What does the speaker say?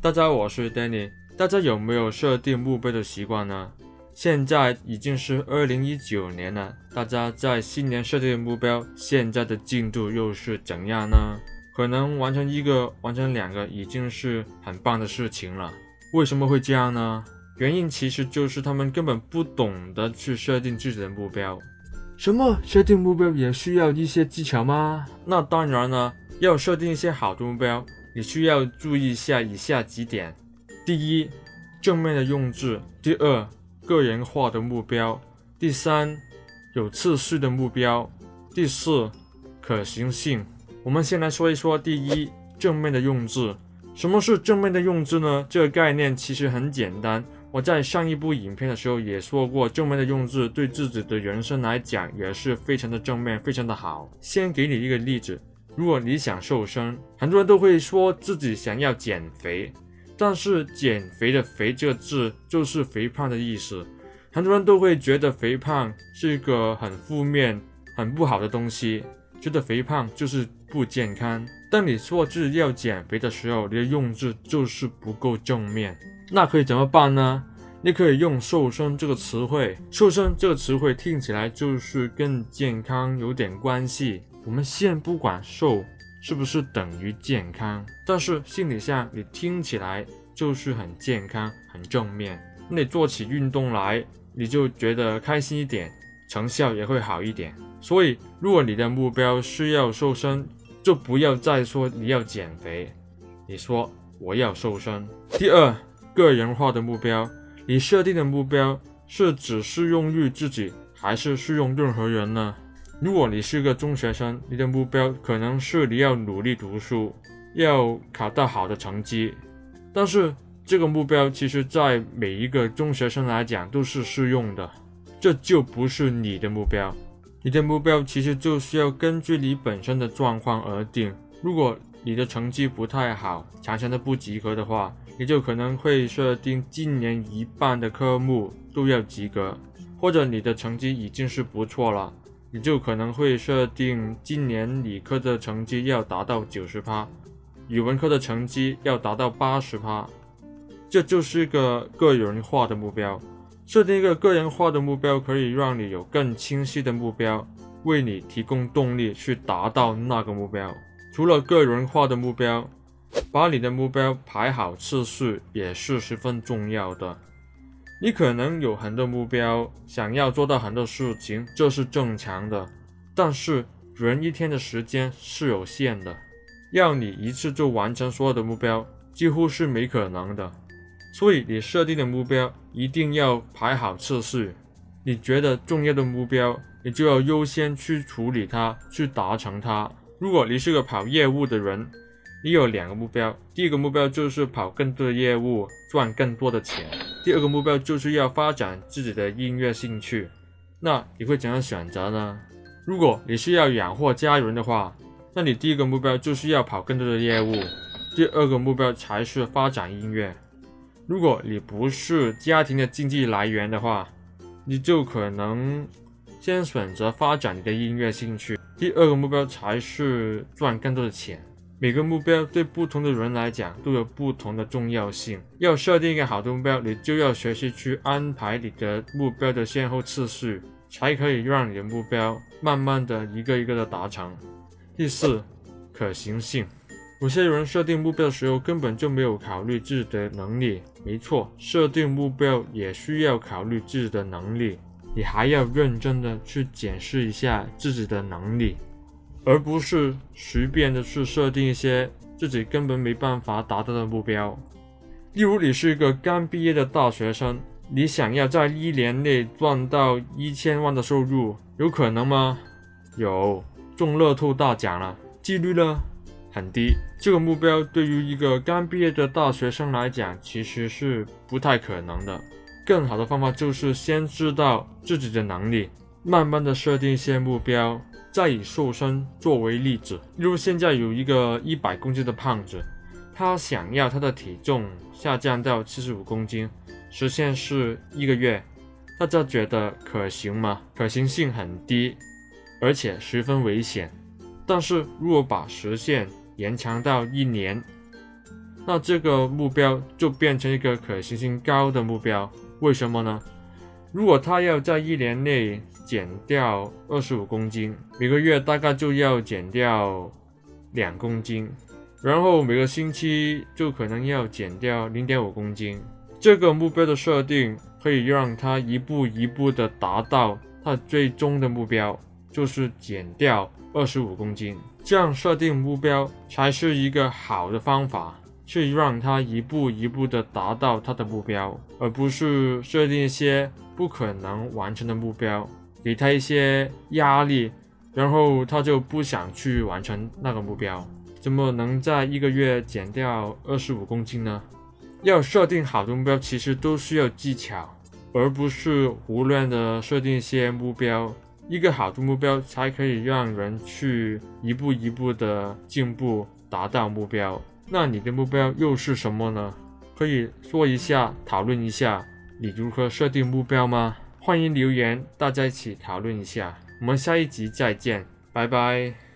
大家好，我是 Danny。大家有没有设定目标的习惯呢？现在已经是二零一九年了，大家在新年设定的目标，现在的进度又是怎样呢？可能完成一个、完成两个已经是很棒的事情了。为什么会这样呢？原因其实就是他们根本不懂得去设定自己的目标。什么？设定目标也需要一些技巧吗？那当然了，要设定一些好的目标，你需要注意一下以下几点：第一，正面的用字；第二，个人化的目标；第三，有次序的目标；第四，可行性。我们先来说一说第一，正面的用字。什么是正面的用字呢？这个概念其实很简单。我在上一部影片的时候也说过，正面的用字对自己的人生来讲也是非常的正面，非常的好。先给你一个例子，如果你想瘦身，很多人都会说自己想要减肥，但是减肥的“肥”这个字就是肥胖的意思，很多人都会觉得肥胖是一个很负面、很不好的东西，觉得肥胖就是不健康。当你说自己要减肥的时候，你的用字就是不够正面。那可以怎么办呢？你可以用“瘦身”这个词汇，“瘦身”这个词汇听起来就是跟健康有点关系。我们先不管瘦是不是等于健康，但是心理上你听起来就是很健康、很正面。那你做起运动来，你就觉得开心一点，成效也会好一点。所以，如果你的目标是要瘦身，就不要再说你要减肥，你说我要瘦身。第二。个人化的目标，你设定的目标是只适用于自己，还是适用任何人呢？如果你是个中学生，你的目标可能是你要努力读书，要考到好的成绩。但是这个目标其实在每一个中学生来讲都是适用的，这就不是你的目标。你的目标其实就需要根据你本身的状况而定。如果你的成绩不太好，常常的不及格的话，你就可能会设定今年一半的科目都要及格，或者你的成绩已经是不错了，你就可能会设定今年理科的成绩要达到九十趴，语文科的成绩要达到八十趴，这就是一个个人化的目标。设定一个个人化的目标，可以让你有更清晰的目标，为你提供动力去达到那个目标。除了个人化的目标，把你的目标排好次序也是十分重要的。你可能有很多目标，想要做到很多事情，这是正常的。但是人一天的时间是有限的，要你一次就完成所有的目标，几乎是没可能的。所以你设定的目标一定要排好次序。你觉得重要的目标，你就要优先去处理它，去达成它。如果你是个跑业务的人，你有两个目标，第一个目标就是跑更多的业务，赚更多的钱；第二个目标就是要发展自己的音乐兴趣。那你会怎样选择呢？如果你是要养活家人的话，那你第一个目标就是要跑更多的业务，第二个目标才是发展音乐。如果你不是家庭的经济来源的话，你就可能先选择发展你的音乐兴趣，第二个目标才是赚更多的钱。每个目标对不同的人来讲都有不同的重要性。要设定一个好的目标，你就要学习去安排你的目标的先后次序，才可以让你的目标慢慢的一个一个的达成。第四，可行性。有些人设定目标的时候根本就没有考虑自己的能力。没错，设定目标也需要考虑自己的能力，你还要认真的去检视一下自己的能力。而不是随便的去设定一些自己根本没办法达到的目标。例如，你是一个刚毕业的大学生，你想要在一年内赚到一千万的收入，有可能吗？有，中乐透大奖了，几率呢？很低。这个目标对于一个刚毕业的大学生来讲，其实是不太可能的。更好的方法就是先知道自己的能力，慢慢的设定一些目标。再以瘦身作为例子，例如现在有一个一百公斤的胖子，他想要他的体重下降到七十五公斤，时限是一个月，大家觉得可行吗？可行性很低，而且十分危险。但是如果把时限延长到一年，那这个目标就变成一个可行性高的目标。为什么呢？如果他要在一年内减掉二十五公斤，每个月大概就要减掉两公斤，然后每个星期就可能要减掉零点五公斤。这个目标的设定可以让他一步一步的达到他最终的目标，就是减掉二十五公斤。这样设定目标才是一个好的方法。去让他一步一步地达到他的目标，而不是设定一些不可能完成的目标，给他一些压力，然后他就不想去完成那个目标。怎么能在一个月减掉二十五公斤呢？要设定好的目标，其实都需要技巧，而不是胡乱的设定一些目标。一个好的目标才可以让人去一步一步的进步，达到目标。那你的目标又是什么呢？可以说一下，讨论一下你如何设定目标吗？欢迎留言，大家一起讨论一下。我们下一集再见，拜拜。